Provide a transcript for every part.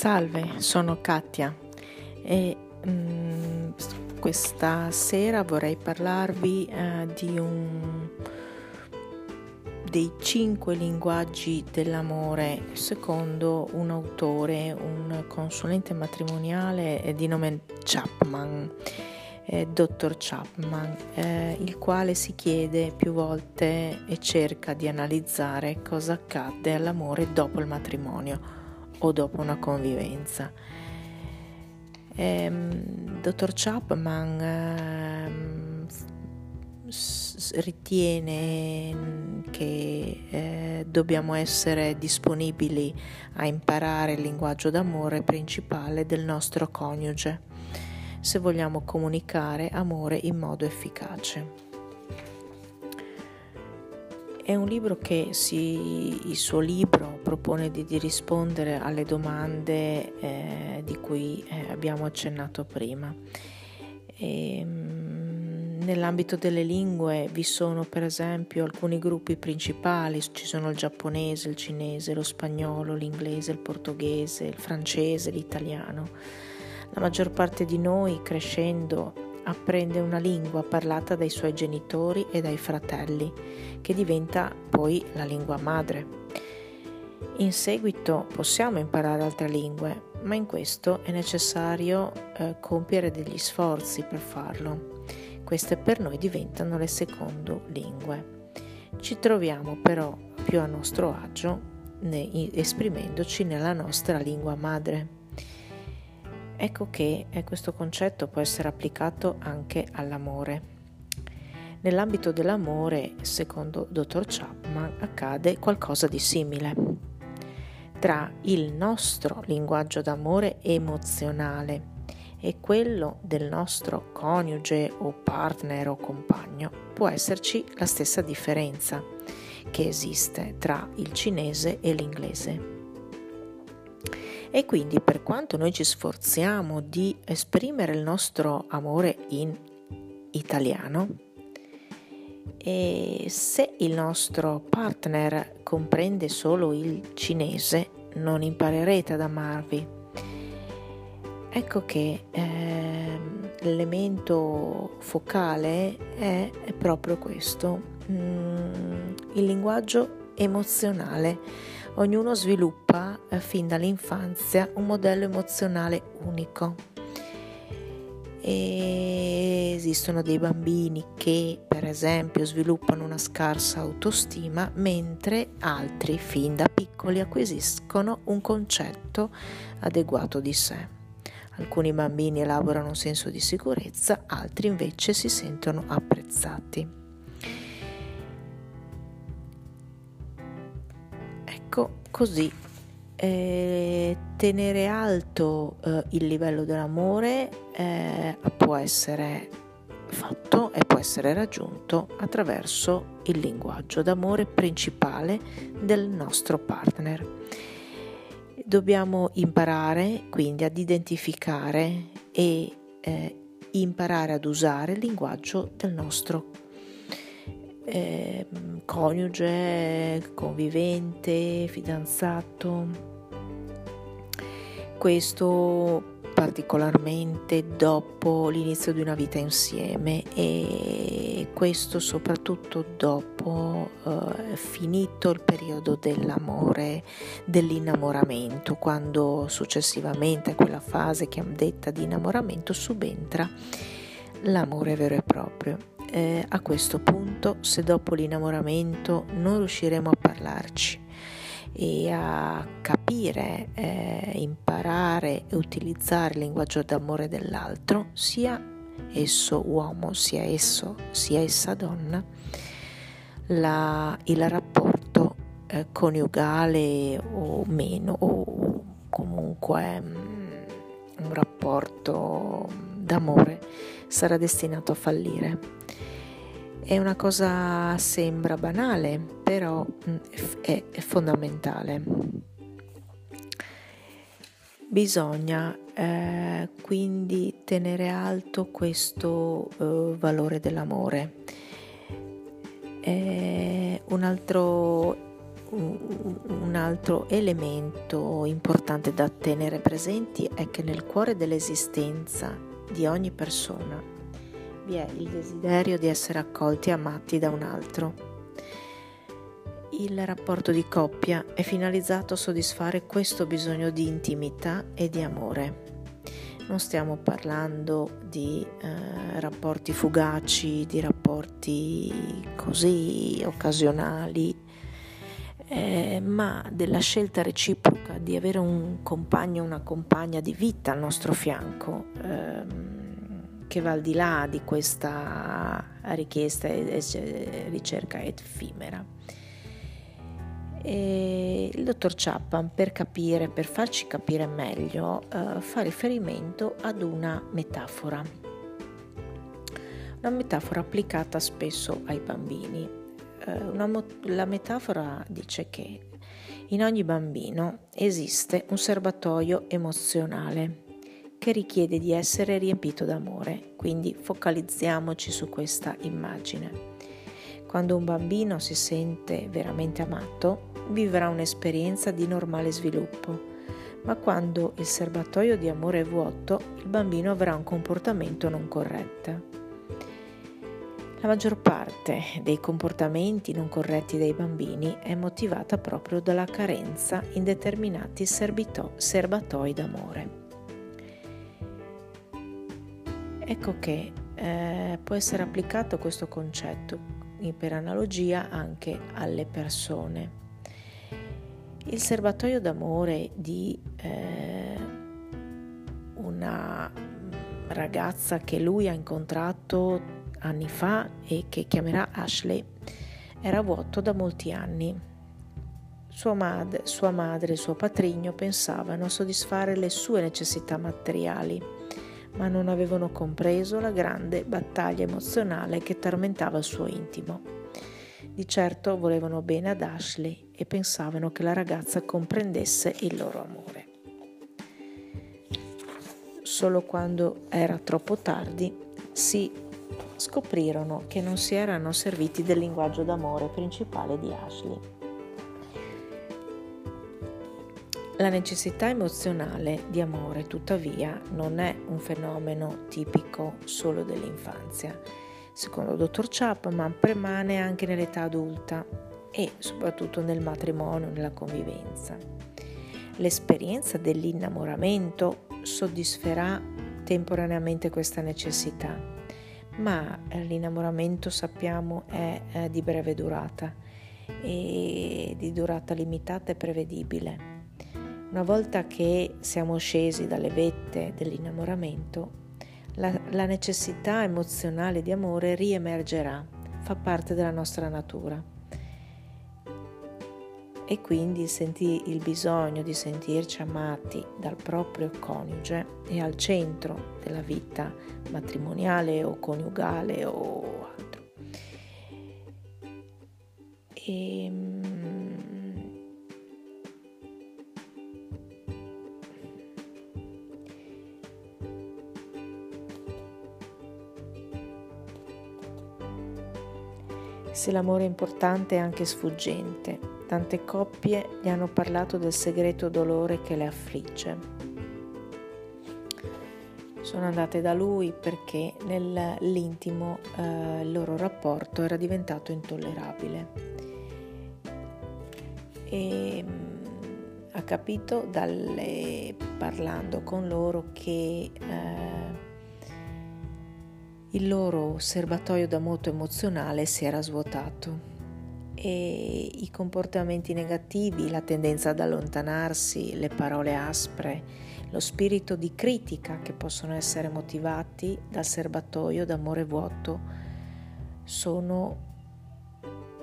Salve, sono Katia e mm, questa sera vorrei parlarvi eh, di un dei cinque linguaggi dell'amore secondo un autore, un consulente matrimoniale di nome Chapman, eh, Dr. Chapman, eh, il quale si chiede più volte e cerca di analizzare cosa accade all'amore dopo il matrimonio o dopo una convivenza. Ehm, Dottor Chapman ehm, ritiene che eh, dobbiamo essere disponibili a imparare il linguaggio d'amore principale del nostro coniuge se vogliamo comunicare amore in modo efficace. È un libro che si, il suo libro propone di, di rispondere alle domande eh, di cui eh, abbiamo accennato prima. E, ehm, nell'ambito delle lingue vi sono per esempio alcuni gruppi principali, ci sono il giapponese, il cinese, lo spagnolo, l'inglese, il portoghese, il francese, l'italiano. La maggior parte di noi crescendo apprende una lingua parlata dai suoi genitori e dai fratelli, che diventa poi la lingua madre. In seguito possiamo imparare altre lingue, ma in questo è necessario eh, compiere degli sforzi per farlo. Queste per noi diventano le seconde lingue. Ci troviamo però più a nostro agio ne, esprimendoci nella nostra lingua madre. Ecco che eh, questo concetto può essere applicato anche all'amore. Nell'ambito dell'amore, secondo Dr. Chapman, accade qualcosa di simile. Tra il nostro linguaggio d'amore emozionale e quello del nostro coniuge o partner o compagno può esserci la stessa differenza che esiste tra il cinese e l'inglese. E quindi per quanto noi ci sforziamo di esprimere il nostro amore in italiano, e se il nostro partner comprende solo il cinese, non imparerete ad amarvi. Ecco che eh, l'elemento focale è, è proprio questo, mm, il linguaggio emozionale Ognuno sviluppa eh, fin dall'infanzia un modello emozionale unico. E esistono dei bambini che per esempio sviluppano una scarsa autostima mentre altri fin da piccoli acquisiscono un concetto adeguato di sé. Alcuni bambini elaborano un senso di sicurezza, altri invece si sentono apprezzati. Ecco, così eh, tenere alto eh, il livello dell'amore eh, può essere fatto e può essere raggiunto attraverso il linguaggio d'amore principale del nostro partner. Dobbiamo imparare quindi ad identificare e eh, imparare ad usare il linguaggio del nostro partner eh, coniuge, convivente, fidanzato. Questo particolarmente dopo l'inizio di una vita insieme e questo soprattutto dopo eh, finito il periodo dell'amore, dell'innamoramento, quando successivamente a quella fase che chiam detta di innamoramento subentra l'amore vero e proprio eh, a questo punto, se dopo l'innamoramento non riusciremo a parlarci e a capire, eh, imparare e utilizzare il linguaggio d'amore dell'altro, sia esso uomo, sia esso, sia essa donna, la, il rapporto eh, coniugale o meno, o comunque mm, un rapporto d'amore sarà destinato a fallire. È una cosa sembra banale, però mm, è, fondamentale. Bisogna eh, quindi tenere alto questo eh, valore dell'amore. Eh, un altro un altro elemento importante da tenere presenti è che nel cuore dell'esistenza di ogni persona vi è il desiderio di essere accolti e amati da un altro. Il rapporto di coppia è finalizzato a soddisfare questo bisogno di intimità e di amore. Non stiamo parlando di eh, rapporti fugaci, di rapporti così occasionali, eh, ma della scelta reciproca di avere un compagno o una compagna di vita al nostro fianco, ehm, che va al di là di questa richiesta e ricerca effimera. E il dottor Chapman, per capire, per farci capire meglio, eh, fa riferimento ad una metafora. Una metafora applicata spesso ai bambini. Eh, una, la metafora dice che in ogni bambino esiste un serbatoio emozionale che richiede di essere riempito d'amore, quindi focalizziamoci su questa immagine. Quando un bambino si sente veramente amato, vivrà un'esperienza di normale sviluppo, ma quando il serbatoio di amore è vuoto, il bambino avrà un comportamento non corretto. La maggior parte dei comportamenti non corretti dei bambini è motivata proprio dalla carenza in determinati serbito- serbatoi d'amore. Ecco che eh, può essere applicato questo concetto per analogia anche alle persone. Il serbatoio d'amore di eh, una ragazza che lui ha incontrato anni fa e che chiamerà Ashley era vuoto da molti anni. Sua madre, sua madre e suo patrigno pensavano a soddisfare le sue necessità materiali ma non avevano compreso la grande battaglia emozionale che tormentava il suo intimo. Di certo volevano bene ad Ashley e pensavano che la ragazza comprendesse il loro amore. Solo quando era troppo tardi si scoprirono che non si erano serviti del linguaggio d'amore principale di Ashley. La necessità emozionale di amore, tuttavia, non è un fenomeno tipico solo dell'infanzia. Secondo il dottor Chapman permane anche nell'età adulta e soprattutto nel matrimonio, nella convivenza. L'esperienza dell'innamoramento soddisferà temporaneamente questa necessità, ma l'innamoramento sappiamo è di breve durata e di durata limitata e prevedibile. Una volta che siamo scesi dalle vette dell'innamoramento, la, la necessità emozionale di amore riemergerà, fa parte della nostra natura. E quindi senti il bisogno di sentirci amati dal proprio coniuge è al centro della vita matrimoniale o coniugale o altro. E, ehm, Se l'amore è importante è anche sfuggente, tante coppie gli hanno parlato del segreto dolore che le affligge. Sono andate da lui perché nell'intimo eh, il loro rapporto era diventato intollerabile. E mm, ha capito dalle, parlando con loro che eh, il loro serbatoio da moto emozionale si era svuotato e i comportamenti negativi, la tendenza ad allontanarsi, le parole aspre, lo spirito di critica che possono essere motivati dal serbatoio d'amore vuoto sono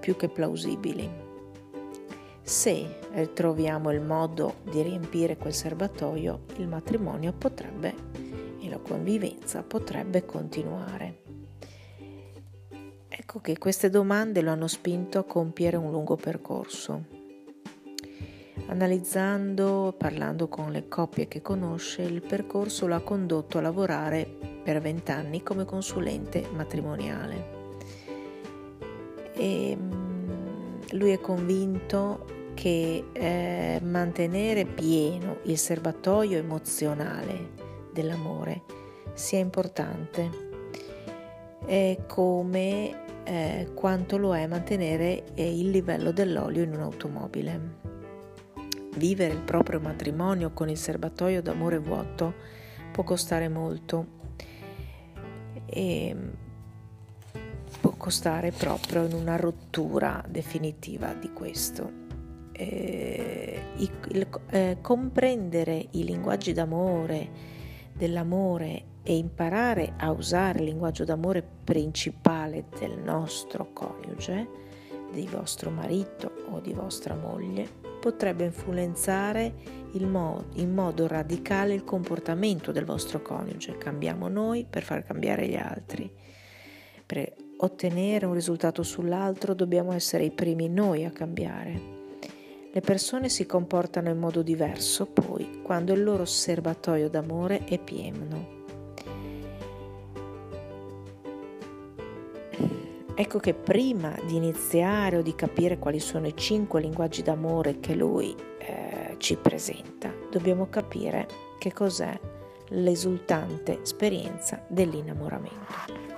più che plausibili. Se troviamo il modo di riempire quel serbatoio, il matrimonio potrebbe e la convivenza potrebbe continuare. Ecco che queste domande lo hanno spinto a compiere un lungo percorso. Analizzando, parlando con le coppie che conosce, il percorso lo ha condotto a lavorare per vent'anni come consulente matrimoniale. E mm, lui è convinto che eh, mantenere pieno il serbatoio emozionale dell'amore sia importante, è come eh, quanto lo è mantenere eh, il livello dell'olio in un'automobile. Vivere il proprio matrimonio con il serbatoio d'amore vuoto può costare molto e può costare proprio in una rottura definitiva di questo. Eh, il, eh, comprendere i linguaggi d'amore, dell'amore e imparare a usare il linguaggio d'amore principale del nostro coniuge, di vostro marito o di vostra moglie, potrebbe influenzare mo- in modo radicale il comportamento del vostro coniuge. Cambiamo noi per far cambiare gli altri. Per ottenere un risultato sull'altro dobbiamo essere i primi noi a cambiare. Le persone si comportano in modo diverso poi quando il loro serbatoio d'amore è pieno. Ecco che prima di iniziare o di capire quali sono i cinque linguaggi d'amore che lui eh, ci presenta, dobbiamo capire che cos'è l'esultante esperienza dell'innamoramento.